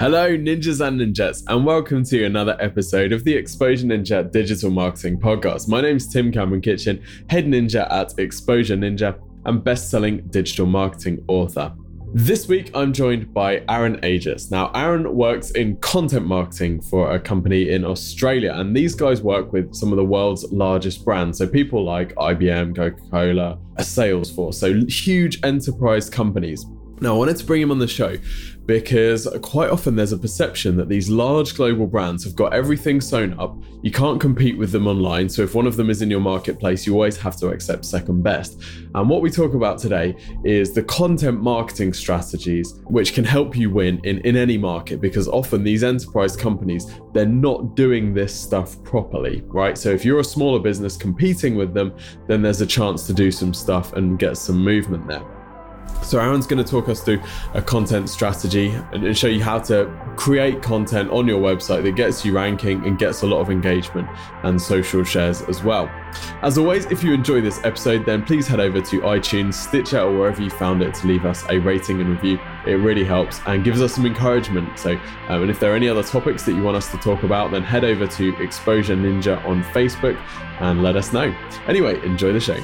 Hello, ninjas and ninjas, and welcome to another episode of the Exposure Ninja Digital Marketing Podcast. My name is Tim Cameron Kitchen, head ninja at Exposure Ninja and best selling digital marketing author. This week, I'm joined by Aaron Agius. Now, Aaron works in content marketing for a company in Australia, and these guys work with some of the world's largest brands. So, people like IBM, Coca Cola, Salesforce, so huge enterprise companies. Now, I wanted to bring him on the show because quite often there's a perception that these large global brands have got everything sewn up. You can't compete with them online. So, if one of them is in your marketplace, you always have to accept second best. And what we talk about today is the content marketing strategies which can help you win in, in any market because often these enterprise companies, they're not doing this stuff properly, right? So, if you're a smaller business competing with them, then there's a chance to do some stuff and get some movement there. So, Aaron's going to talk us through a content strategy and show you how to create content on your website that gets you ranking and gets a lot of engagement and social shares as well. As always, if you enjoy this episode, then please head over to iTunes, Stitcher, or wherever you found it to leave us a rating and review. It really helps and gives us some encouragement. So, um, and if there are any other topics that you want us to talk about, then head over to Exposure Ninja on Facebook and let us know. Anyway, enjoy the show.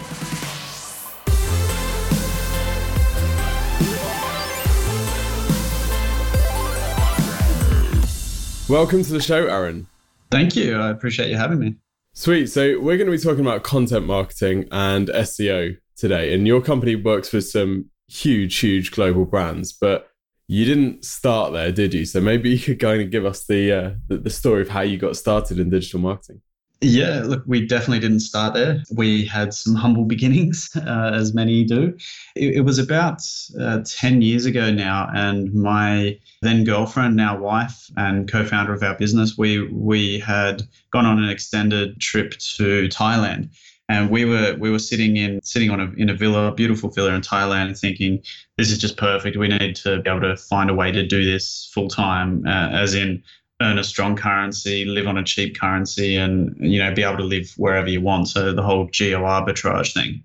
Welcome to the show, Aaron. Thank you. I appreciate you having me. Sweet. So, we're going to be talking about content marketing and SEO today. And your company works with some huge, huge global brands, but you didn't start there, did you? So, maybe you could kind of give us the, uh, the, the story of how you got started in digital marketing. Yeah, look, we definitely didn't start there. We had some humble beginnings, uh, as many do. It, it was about uh, 10 years ago now, and my then girlfriend, now wife, and co founder of our business, we, we had gone on an extended trip to Thailand. And we were we were sitting in sitting on a in a villa, beautiful villa in Thailand, thinking this is just perfect. We need to be able to find a way to do this full time, uh, as in earn a strong currency, live on a cheap currency, and you know be able to live wherever you want. So the whole geo arbitrage thing.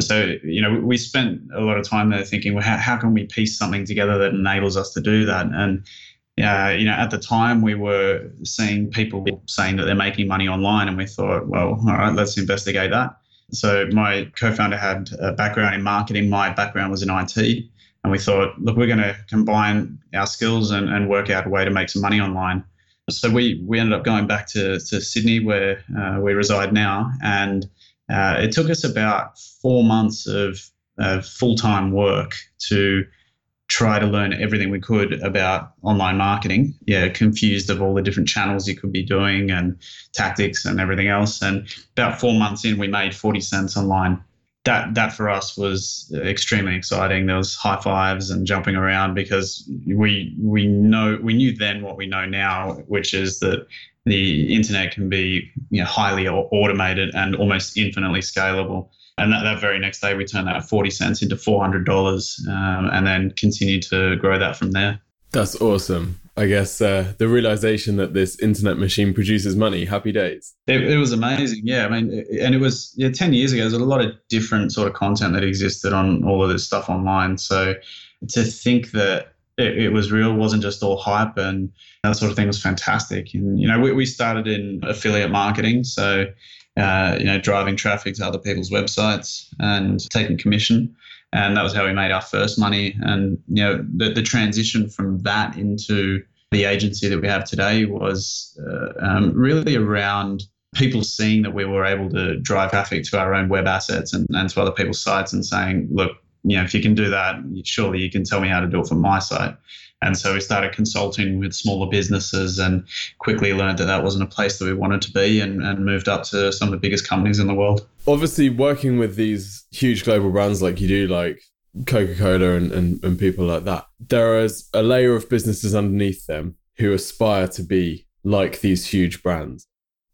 So you know we spent a lot of time there thinking, well, how, how can we piece something together that enables us to do that? And uh, you know, at the time we were seeing people saying that they're making money online, and we thought, well, all right, let's investigate that. So my co-founder had a background in marketing. My background was in IT. And we thought, look, we're going to combine our skills and, and work out a way to make some money online so we we ended up going back to to Sydney where uh, we reside now, and uh, it took us about four months of, of full time work to try to learn everything we could about online marketing. Yeah, confused of all the different channels you could be doing and tactics and everything else. And about four months in, we made forty cents online that that for us was extremely exciting. There was high fives and jumping around because we we know we knew then what we know now, which is that the internet can be you know, highly automated and almost infinitely scalable. And that, that very next day, we turned that 40 cents into $400 um, and then continued to grow that from there. That's awesome. I guess uh, the realization that this internet machine produces money. Happy days. It, it, was amazing. Yeah, I mean, and it was yeah, ten years ago. There's a lot of different sort of content that existed on all of this stuff online. So to think that it, it was real, wasn't just all hype, and that sort of thing was fantastic. And you know, we, we started in affiliate marketing, so uh, you know, driving traffic to other people's websites and taking commission and that was how we made our first money. And you know, the, the transition from that into the agency that we have today was uh, um, really around people seeing that we were able to drive traffic to our own web assets and, and to other people's sites and saying, look, you know, if you can do that, surely you can tell me how to do it for my site. And so we started consulting with smaller businesses and quickly learned that that wasn't a place that we wanted to be and, and moved up to some of the biggest companies in the world. Obviously, working with these huge global brands like you do, like Coca Cola and, and, and people like that, there is a layer of businesses underneath them who aspire to be like these huge brands.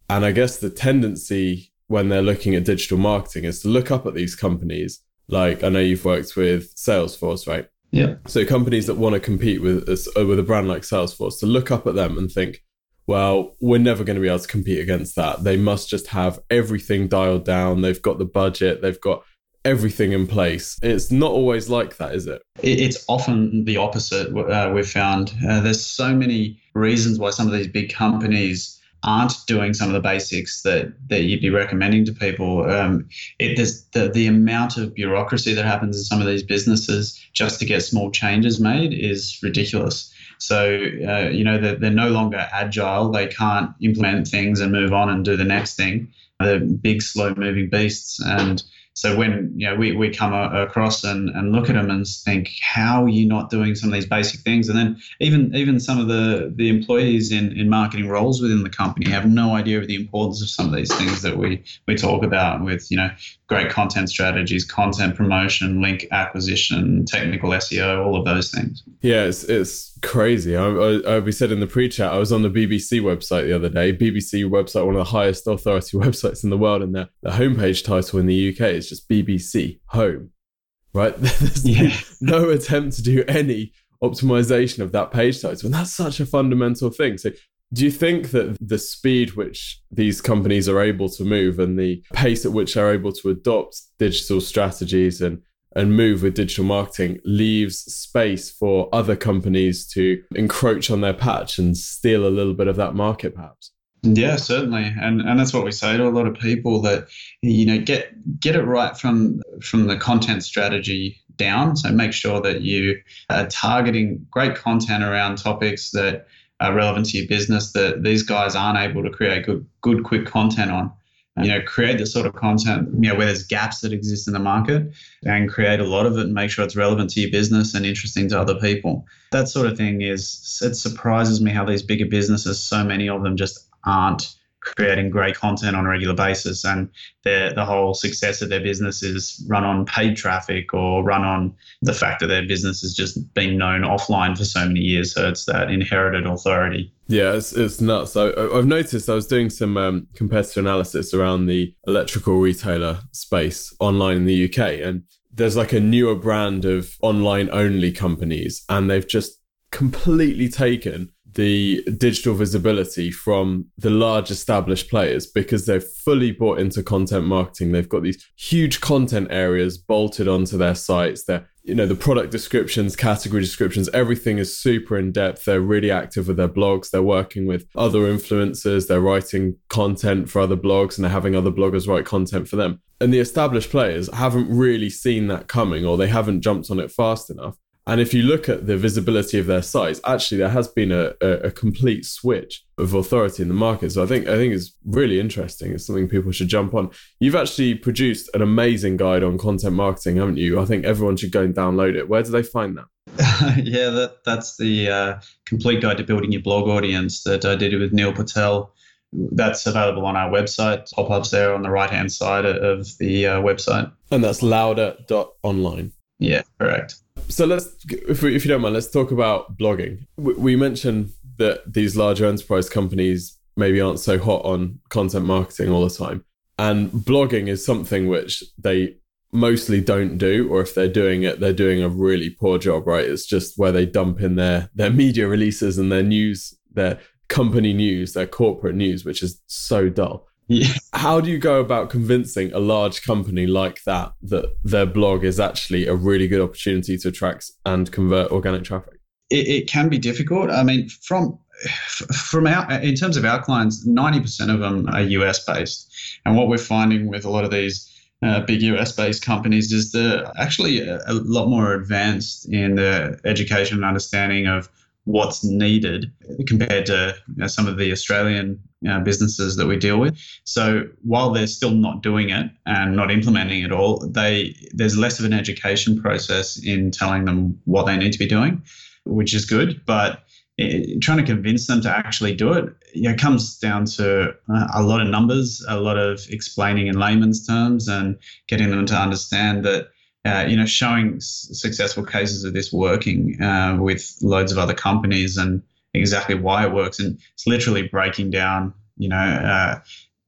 And I guess the tendency when they're looking at digital marketing is to look up at these companies. Like I know you've worked with Salesforce, right? Yeah. So companies that want to compete with us, uh, with a brand like Salesforce to look up at them and think, well, we're never going to be able to compete against that. They must just have everything dialed down. They've got the budget. They've got everything in place. It's not always like that, is it? It's often the opposite. Uh, we've found uh, there's so many reasons why some of these big companies aren't doing some of the basics that that you'd be recommending to people. Um, it, the the amount of bureaucracy that happens in some of these businesses just to get small changes made is ridiculous. So uh, you know they're, they're no longer agile. They can't implement things and move on and do the next thing. They're big, slow moving beasts and so when you know we, we come across and, and look at them and think, how are you not doing some of these basic things? And then even even some of the, the employees in, in marketing roles within the company have no idea of the importance of some of these things that we we talk about with you know great content strategies, content promotion, link acquisition, technical SEO, all of those things. Yeah, it's, it's crazy. I, I, we said in the pre-chat, I was on the BBC website the other day. BBC website, one of the highest authority websites in the world, and the, the homepage title in the UK is just BBC Home. Right? There's yeah. no attempt to do any optimization of that page title, and that's such a fundamental thing. So do you think that the speed which these companies are able to move and the pace at which they're able to adopt digital strategies and and move with digital marketing leaves space for other companies to encroach on their patch and steal a little bit of that market perhaps. Yeah certainly. And and that's what we say to a lot of people that you know get get it right from from the content strategy down. So make sure that you are targeting great content around topics that are relevant to your business that these guys aren't able to create good good quick content on you know, create the sort of content, you know, where there's gaps that exist in the market and create a lot of it and make sure it's relevant to your business and interesting to other people. That sort of thing is, it surprises me how these bigger businesses, so many of them just aren't creating great content on a regular basis and the the whole success of their business is run on paid traffic or run on the fact that their business has just been known offline for so many years so it's that inherited authority. Yeah it's, it's nuts. I, i've noticed i was doing some um, competitor analysis around the electrical retailer space online in the uk and there's like a newer brand of online only companies and they've just completely taken the digital visibility from the large established players because they've fully bought into content marketing. They've got these huge content areas bolted onto their sites. They're, you know, the product descriptions, category descriptions, everything is super in depth. They're really active with their blogs. They're working with other influencers. They're writing content for other blogs and they're having other bloggers write content for them. And the established players haven't really seen that coming or they haven't jumped on it fast enough. And if you look at the visibility of their sites, actually there has been a, a, a, complete switch of authority in the market. So I think I think it's really interesting. It's something people should jump on. You've actually produced an amazing guide on content marketing, haven't you? I think everyone should go and download it. Where do they find that? yeah, that that's the uh, complete guide to building your blog audience that I did with Neil Patel. That's available on our website. Pop ups there on the right hand side of the uh, website. And that's louder.online. Yeah, correct so let's, if, we, if you don't mind, let's talk about blogging. We, we mentioned that these larger enterprise companies maybe aren't so hot on content marketing all the time. And blogging is something which they mostly don't do, or if they're doing it, they're doing a really poor job, right? It's just where they dump in their their media releases and their news, their company news, their corporate news, which is so dull. Yeah. How do you go about convincing a large company like that that their blog is actually a really good opportunity to attract and convert organic traffic? It, it can be difficult. I mean, from from our in terms of our clients, ninety percent of them are US based, and what we're finding with a lot of these uh, big US based companies is they're actually a, a lot more advanced in the education and understanding of what's needed compared to you know, some of the Australian uh, businesses that we deal with. So while they're still not doing it and not implementing it all, they there's less of an education process in telling them what they need to be doing, which is good. But it, trying to convince them to actually do it, you know, comes down to uh, a lot of numbers, a lot of explaining in layman's terms, and getting them to understand that uh, you know, showing s- successful cases of this working uh, with loads of other companies and exactly why it works. And it's literally breaking down, you know, uh,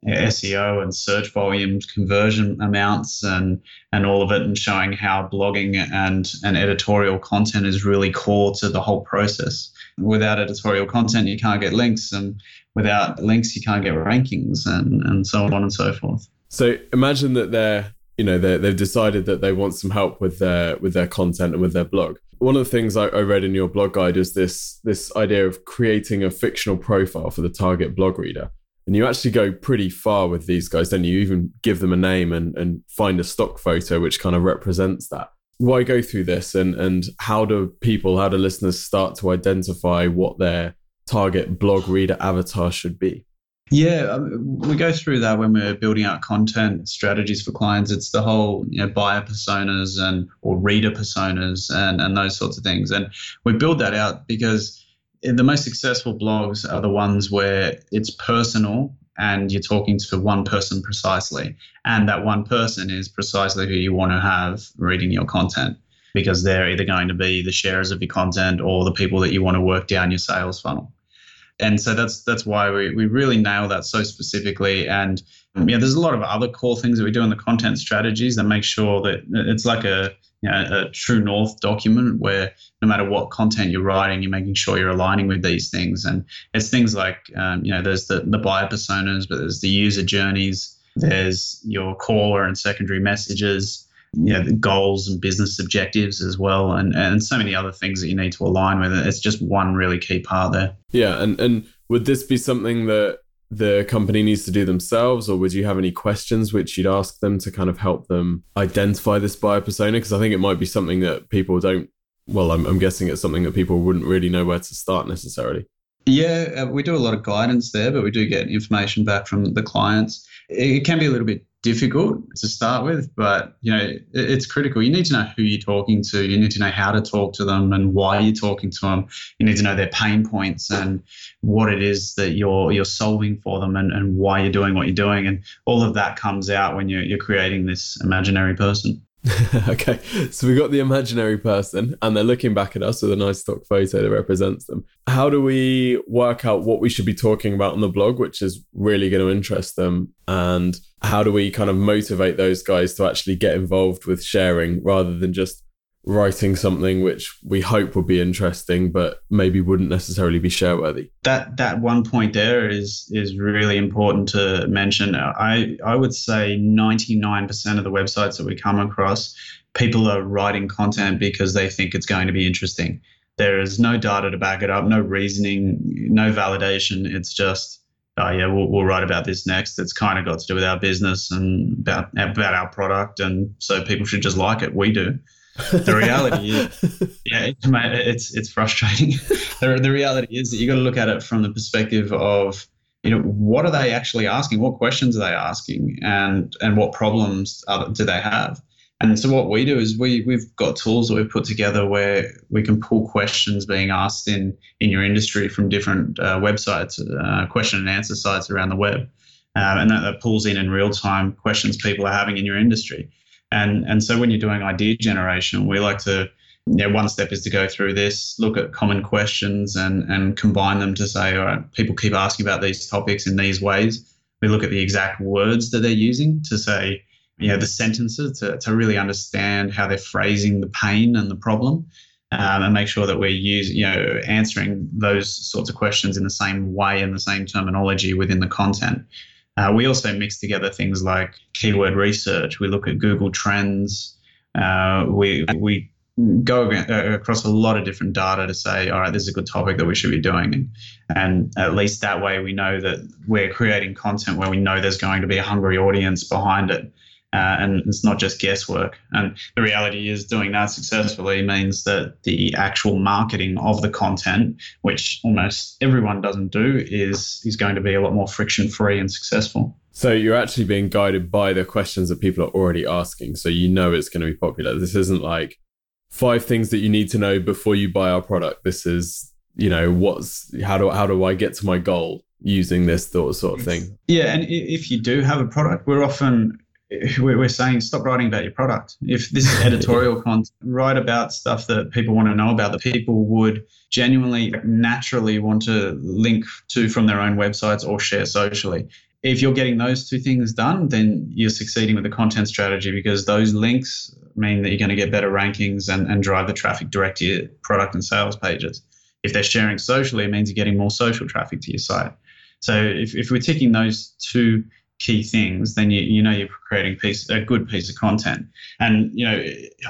SEO and search volumes, conversion amounts, and and all of it, and showing how blogging and and editorial content is really core to the whole process. Without editorial content, you can't get links, and without links, you can't get rankings, and and so on and so forth. So imagine that they're you know they've decided that they want some help with their with their content and with their blog. One of the things I, I, read in your blog guide is this this idea of creating a fictional profile for the target blog reader. And you actually go pretty far with these guys then you even give them a name and, and find a stock photo which kind of represents that. Why go through this? And and how do people how do listeners start to identify what their target blog reader avatar should be yeah, um, we go through that when we're building out content strategies for clients. It's the whole you know, buyer personas and or reader personas and, and those sorts of things. And we build that out because the most successful blogs are the ones where it's personal and you're talking to one person precisely. And that one person is precisely who you want to have reading your content because they're either going to be the sharers of your content or the people that you want to work down your sales funnel and so that's that's why we, we really nail that so specifically. And yeah there's a lot of other core things that we do in the content strategies that make sure that it's like a you know, a true north document where no matter what content you're writing you're making sure you're aligning with these things. And it's things like um, you know there's the, the buyer personas but there's the user journeys there's your caller and secondary messages you know, goals and business objectives as well, and, and so many other things that you need to align with. It's just one really key part there. Yeah, and and would this be something that the company needs to do themselves, or would you have any questions which you'd ask them to kind of help them identify this buyer persona? Because I think it might be something that people don't. Well, I'm, I'm guessing it's something that people wouldn't really know where to start necessarily. Yeah, uh, we do a lot of guidance there, but we do get information back from the clients. It can be a little bit difficult to start with, but you know it's critical. You need to know who you're talking to. You need to know how to talk to them and why you're talking to them. You need to know their pain points and what it is that you're you're solving for them and, and why you're doing what you're doing. And all of that comes out when you're you're creating this imaginary person. okay, so we've got the imaginary person, and they're looking back at us with a nice stock photo that represents them. How do we work out what we should be talking about on the blog, which is really going to interest them? And how do we kind of motivate those guys to actually get involved with sharing rather than just writing something which we hope would be interesting but maybe wouldn't necessarily be share worthy that that one point there is is really important to mention. I i would say 99% of the websites that we come across people are writing content because they think it's going to be interesting. There is no data to back it up no reasoning no validation. It's just oh yeah we'll, we'll write about this next. It's kind of got to do with our business and about about our product and so people should just like it. We do the reality is, yeah, it's it's frustrating. the, the reality is that you got to look at it from the perspective of you know what are they actually asking? What questions are they asking? And and what problems are, do they have? And so what we do is we we've got tools that we've put together where we can pull questions being asked in in your industry from different uh, websites uh, question and answer sites around the web. Um, and that, that pulls in in real time questions people are having in your industry and and so when you're doing idea generation, we like to know, one step is to go through this, look at common questions and and combine them to say, all right, people keep asking about these topics in these ways. We look at the exact words that they're using to say, you know, the sentences to, to really understand how they're phrasing the pain and the problem. Um, and make sure that we're using, you know, answering those sorts of questions in the same way and the same terminology within the content. Uh, we also mix together things like keyword research. We look at Google Trends. Uh, we we go across a lot of different data to say, all right, this is a good topic that we should be doing, and at least that way we know that we're creating content where we know there's going to be a hungry audience behind it uh, and it's not just guesswork. And the reality is, doing that successfully means that the actual marketing of the content, which almost everyone doesn't do, is is going to be a lot more friction free and successful. So you're actually being guided by the questions that people are already asking, so you know it's going to be popular. This isn't like five things that you need to know before you buy our product. This is you know what's how do how do I get to my goal using this sort of thing. Yeah, and if you do have a product, we're often we're saying stop writing about your product. If this is editorial content, write about stuff that people want to know about, that people would genuinely, naturally want to link to from their own websites or share socially. If you're getting those two things done, then you're succeeding with the content strategy because those links mean that you're going to get better rankings and, and drive the traffic direct to your product and sales pages. If they're sharing socially, it means you're getting more social traffic to your site. So if, if we're ticking those two key things, then you, you know you're creating piece a good piece of content. And you know,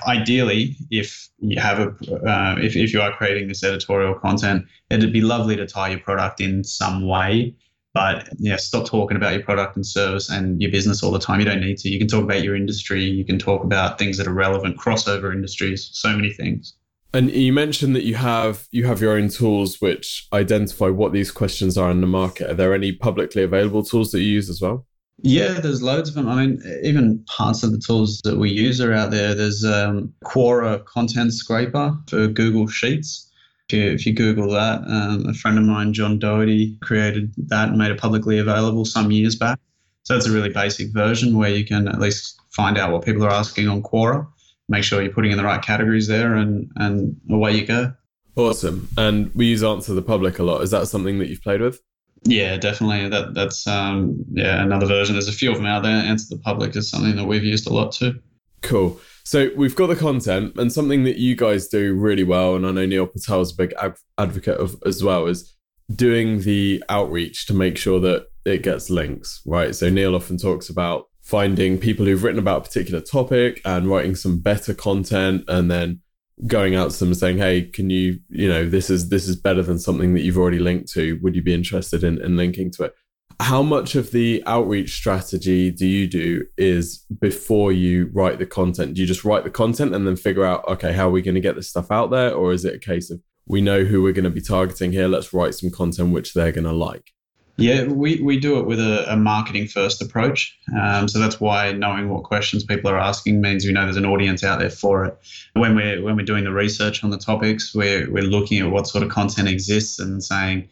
ideally, if you have a uh, if if you are creating this editorial content, it'd be lovely to tie your product in some way. But yeah, stop talking about your product and service and your business all the time. You don't need to. You can talk about your industry. You can talk about things that are relevant, crossover industries, so many things. And you mentioned that you have you have your own tools which identify what these questions are in the market. Are there any publicly available tools that you use as well? Yeah, there's loads of them. I mean, even parts of the tools that we use are out there. There's um, Quora Content Scraper for Google Sheets. If you, if you Google that, um, a friend of mine, John Doherty, created that and made it publicly available some years back. So it's a really basic version where you can at least find out what people are asking on Quora make sure you're putting in the right categories there, and and away you go. Awesome. And we use Answer the Public a lot. Is that something that you've played with? Yeah, definitely. That that's um, yeah another version. There's a few of them out there. Answer the Public is something that we've used a lot too. Cool. So we've got the content, and something that you guys do really well, and I know Neil Patel's a big advocate of as well, is doing the outreach to make sure that it gets links, right? So Neil often talks about finding people who've written about a particular topic and writing some better content and then going out to them saying hey can you you know this is this is better than something that you've already linked to. Would you be interested in, in linking to it? How much of the outreach strategy do you do is before you write the content? Do you just write the content and then figure out okay how are we going to get this stuff out there? Or is it a case of we know who we're going to be targeting here. Let's write some content which they're going to like yeah, we, we do it with a, a marketing first approach. Um, so that's why knowing what questions people are asking means we know there's an audience out there for it. When we're when we're doing the research on the topics, we're we're looking at what sort of content exists and saying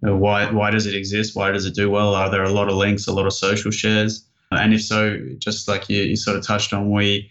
why why does it exist? Why does it do well? Are there a lot of links, a lot of social shares? And if so, just like you, you sort of touched on, we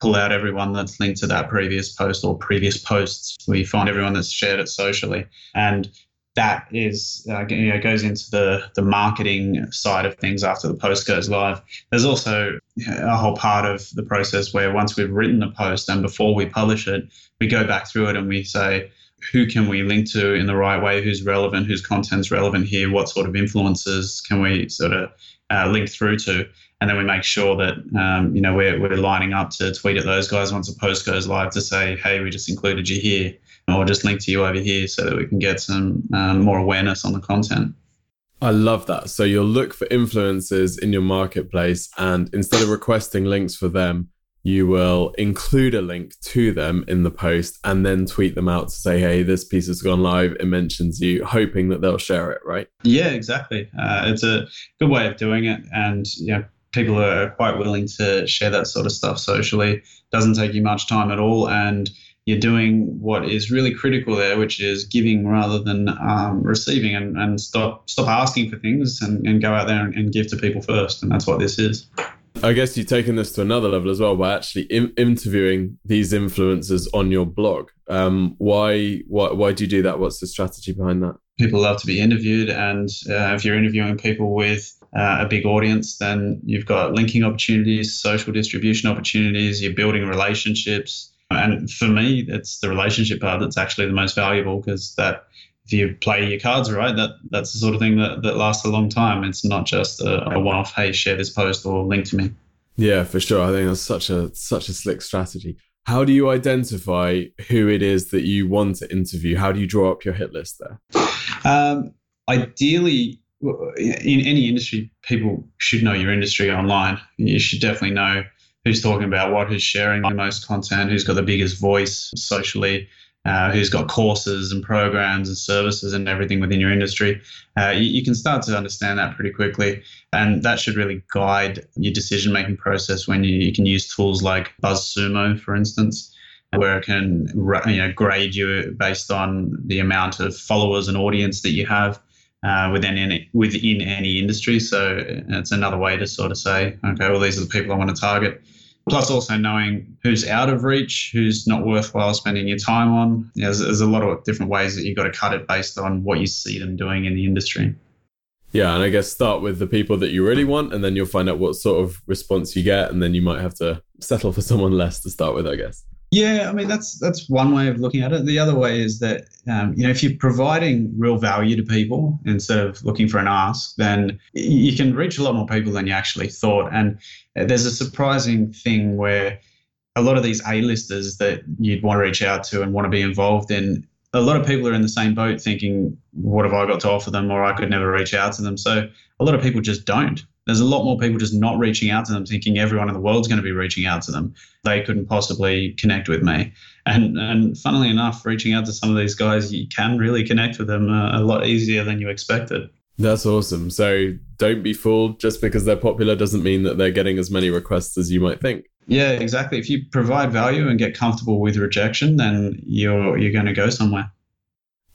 pull out everyone that's linked to that previous post or previous posts. We find everyone that's shared it socially. And that is uh, you know goes into the the marketing side of things after the post goes live. There's also a whole part of the process where once we've written the post and before we publish it, we go back through it and we say who can we link to in the right way, who's relevant, whose content's relevant here, what sort of influences can we sort of uh, link through to, and then we make sure that um, you know we're, we're lining up to tweet at those guys once a post goes live to say, hey, we just included you here or just link to you over here so that we can get some um, more awareness on the content. I love that. So you'll look for influencers in your marketplace, and instead of requesting links for them, you will include a link to them in the post and then tweet them out to say, hey, this piece has gone live. It mentions you, hoping that they'll share it, right? Yeah, exactly. Uh, it's a good way of doing it. And, know, people are quite willing to share that sort of stuff socially. Doesn't take you much time at all. And you're doing what is really critical there, which is giving rather than um, receiving, and, and stop stop asking for things and, and go out there and, and, give to people first. And that's what this is. I guess you've taken this to another level as well by actually in- interviewing these influencers on your blog. Um, why, why why do you do that? What's the strategy behind that? People love to be interviewed, and uh, if you're interviewing people with uh, a big audience, then you've got linking opportunities, social distribution opportunities. You're building relationships and for me, it's the relationship part that's actually the most valuable because that if you play your cards right, that that's the sort of thing that, that lasts a long time. It's not just a, a one-off, hey, share this post or link to me. Yeah, for sure. I think that's such a such a slick strategy. How do you identify who it is that you want to interview? How do you draw up your hit list there? Um, ideally, in any industry, people should know your industry online. You should definitely know who's talking about what, who's sharing the most content, who's got the biggest voice socially, uh, who's got courses and programs and services and everything within your industry. Uh, you, you, can start to understand that pretty quickly. And that should really guide your decision making process when you, you can use tools like BuzzSumo, for instance, where it can you know, grade you based on the amount of followers and audience that you have. Uh, within any within any industry, so it's another way to sort of say, okay, well, these are the people I want to target plus also knowing who's out of reach, who's not worthwhile spending your time on. Yeah, there's, there's, a lot of different ways that you've got to cut it based on what you see them doing in the industry. Yeah, and I guess start with the people that you really want, and then you'll find out what sort of response you get, and then you might have to settle for someone less to start with, I guess. Yeah, I mean that's that's one way of looking at it. The other way is that um, you know if you're providing real value to people instead of looking for an ask, then you can reach a lot more people than you actually thought. And there's a surprising thing where a lot of these A-listers that you'd want to reach out to and want to be involved in, a lot of people are in the same boat, thinking, "What have I got to offer them?" or "I could never reach out to them." So a lot of people just don't there's a lot more people just not reaching out to them, thinking everyone in the world's going to be reaching out to them. They couldn't possibly connect with me. And and funnily enough, reaching out to some of these guys, you can really connect with them uh, a lot easier than you expected. That's awesome. So don't be fooled. Just because they're popular doesn't mean that they're getting as many requests as you might think. Yeah, exactly. If you provide value and get comfortable with rejection, then you're you're going to go somewhere.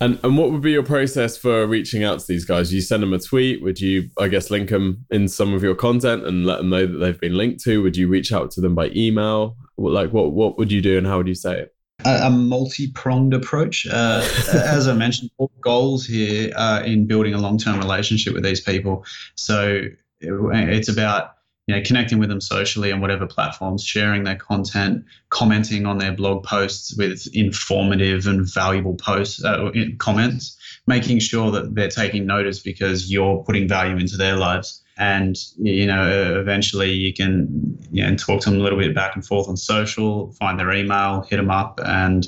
And and what would be your process for reaching out to these guys? You send them a tweet. Would you, I guess, link them in some of your content and let them know that they've been linked to? Would you reach out to them by email? Like, what what would you do and how would you say it? A, a multi-pronged approach. Uh, as I mentioned, goals here are in building a long-term relationship with these people. So it's about you know, connecting with them socially on whatever platforms, sharing their content, commenting on their blog posts with informative and valuable posts, uh, comments, making sure that they're taking notice because you're putting value into their lives. And you know, eventually you can you know, talk to them a little bit back and forth on social, find their email, hit them up, and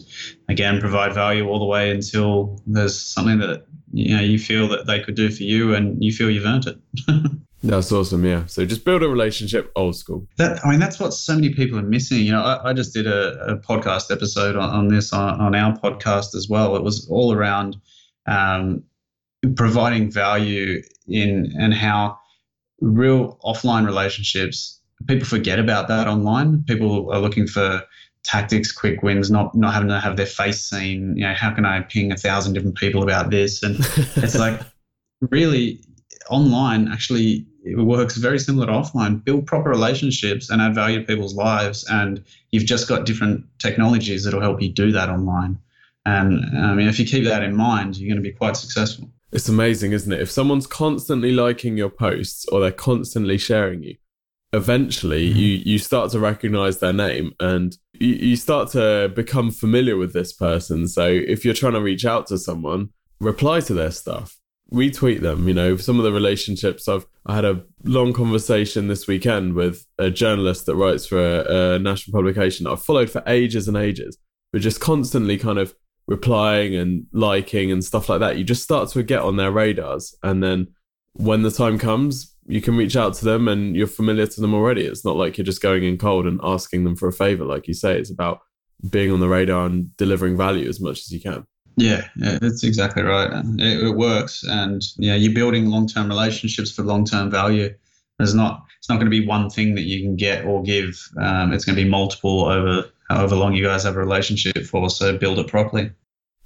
again provide value all the way until there's something that you know you feel that they could do for you, and you feel you've earned it. That's awesome. Yeah. So just build a relationship old school. That I mean, that's what so many people are missing. You know, I, I just did a, a, podcast episode on, on this on, on, our podcast as well. It was all around um, providing value in and how real offline relationships people forget about that online. People are looking for tactics, quick wins, not not having to have their face seen. You know, how can I ping a thousand different people about this? And it's like really online actually it works very similar to offline. Build proper relationships and add value to people's lives, and you've just got different technologies that'll help you do that online. And I mean, if you keep that in mind, you're going to be quite successful. It's amazing, isn't it? If someone's constantly liking your posts or they're constantly sharing you, eventually mm-hmm. you you start to recognize their name and you, you start to become familiar with this person. So if you're trying to reach out to someone, reply to their stuff retweet them. You know, some of the relationships I've I had a long conversation this weekend with a journalist that writes for a, a national publication that I've followed for ages and ages, but just constantly kind of replying and liking and stuff like that. You just start to get on their radars, and then when the time comes, you can reach out to them and you're familiar to them already. It's not like you're just going in cold and asking them for a favor, like you say. It's about being on the radar and delivering value as much as you can. Yeah, yeah, that's exactly right. It, it works, and yeah, you're building long-term relationships for long-term value. There's not it's not going to be one thing that you can get or give. Um, it's going to be multiple over however long you guys have a relationship for. So build it properly.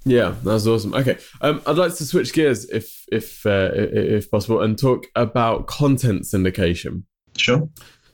Yeah, that's awesome. Okay, um, I'd like to switch gears if if uh, if possible and talk about content syndication. Sure.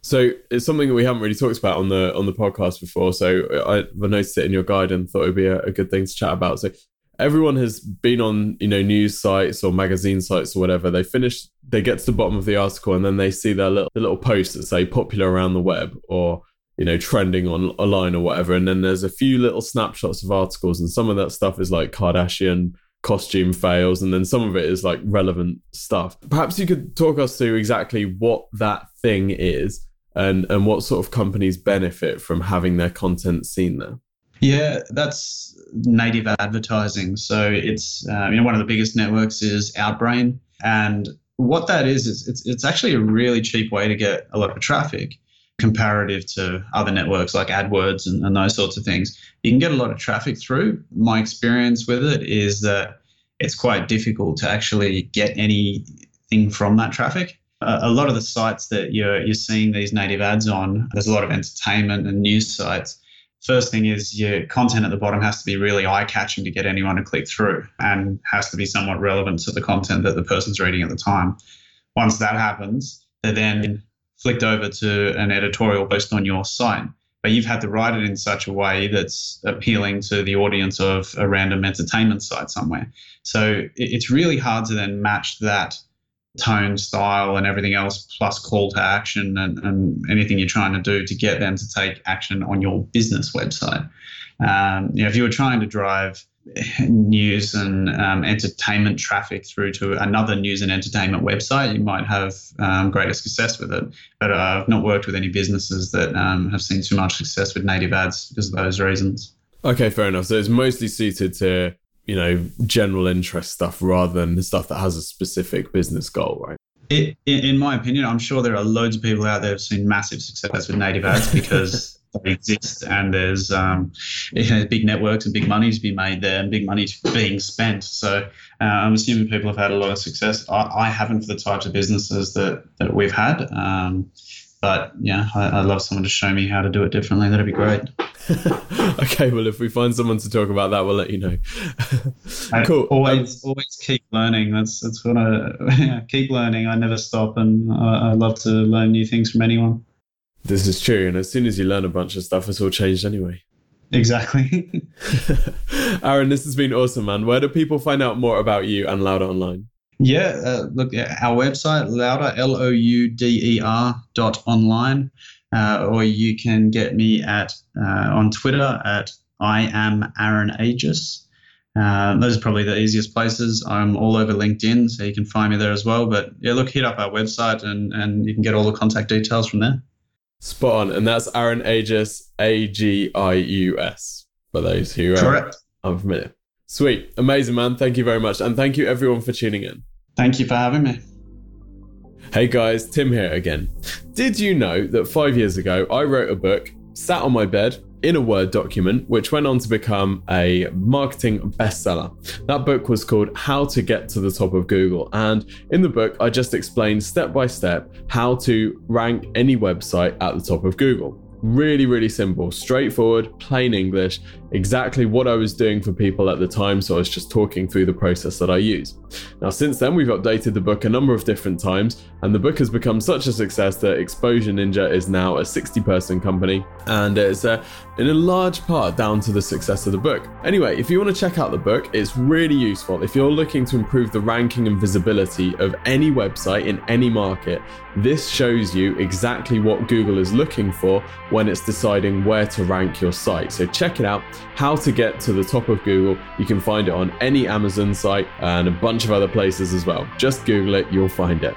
So it's something that we haven't really talked about on the on the podcast before. So I, I noticed it in your guide and thought it would be a, a, good thing to chat about. So everyone has been on you know news sites or magazine sites or whatever. They finish they get to the bottom of the article and then they see their little, the little post that say popular around the web or you know trending on online or whatever. And then there's a few little snapshots of articles and some of that stuff is like kardashian costume fails and then some of it is like relevant stuff. Perhaps you could talk us through exactly what that thing is and and what sort of companies benefit from having their content seen there yeah, that's native advertising. So it's uh, you know one of the biggest networks is Outbrain, and what that is is it's it's actually a really cheap way to get a lot of traffic comparative to other networks like AdWords and, and those sorts of things. You can get a lot of traffic through. My experience with it is that it's quite difficult to actually get anything from that traffic. A lot of the sites that you're you're seeing these native ads on, there's a lot of entertainment and news sites first thing is your content at the bottom has to be really eye catching to get anyone to click through and has to be somewhat relevant to the content that the person's reading at the time. Once that happens, they're then flicked over to an editorial post on your site. But you've had to write it in such a way that's appealing to the audience of a random entertainment site somewhere. So it's really hard to then match that tone, style, and everything else, plus call to action and, and anything you're trying to do to get them to take action on your business website. Um, you know, if you were trying to drive news and um, entertainment traffic through to another news and entertainment website, you might have um, greater success with it. But uh, I've not worked with any businesses that um, have seen too much success with native ads because of those reasons. Okay, fair enough. So it's mostly suited to you know general interest stuff rather than the stuff that has a specific business goal, right? It, in my opinion, I'm sure there are loads of people out there who've seen massive success with native ads because they exist and there's um, you know, big networks and big money to be made there and big money being spent. So uh, I'm assuming people have had a lot of success. I, I, haven't for the types of businesses that, that we've had. Um, but yeah, I, would love someone to show me how to do it differently. That'd be great. okay, well, if we find someone to talk about that, we'll let you know. cool. always, um, always keep learning. That's that's what I yeah, keep learning. I never stop, and I, I love to learn new things from anyone. This is true, and as soon as you learn a bunch of stuff, it's all changed anyway. Exactly. Aaron, this has been awesome, man. Where do people find out more about you and Louder Online? Yeah, uh, look, our website, louder, L O U D E R dot online uh, or you can get me at uh, on Twitter at I am Aaron Agius. Uh, those are probably the easiest places. I'm all over LinkedIn, so you can find me there as well. But yeah, look, hit up our website and, and you can get all the contact details from there. Spot on. And that's Aaron Agius, A G I U S, for those who are Correct. are unfamiliar. Sweet. Amazing, man. Thank you very much. And thank you, everyone, for tuning in. Thank you for having me. Hey guys, Tim here again. Did you know that five years ago I wrote a book, sat on my bed in a Word document, which went on to become a marketing bestseller? That book was called How to Get to the Top of Google. And in the book, I just explained step by step how to rank any website at the top of Google. Really, really simple, straightforward, plain English, exactly what I was doing for people at the time. So I was just talking through the process that I use. Now, since then, we've updated the book a number of different times, and the book has become such a success that Exposure Ninja is now a 60 person company, and it's uh, in a large part down to the success of the book. Anyway, if you want to check out the book, it's really useful. If you're looking to improve the ranking and visibility of any website in any market, this shows you exactly what Google is looking for when it's deciding where to rank your site. So check it out. How to get to the top of Google. You can find it on any Amazon site and a bunch of other places as well. Just Google it, you'll find it.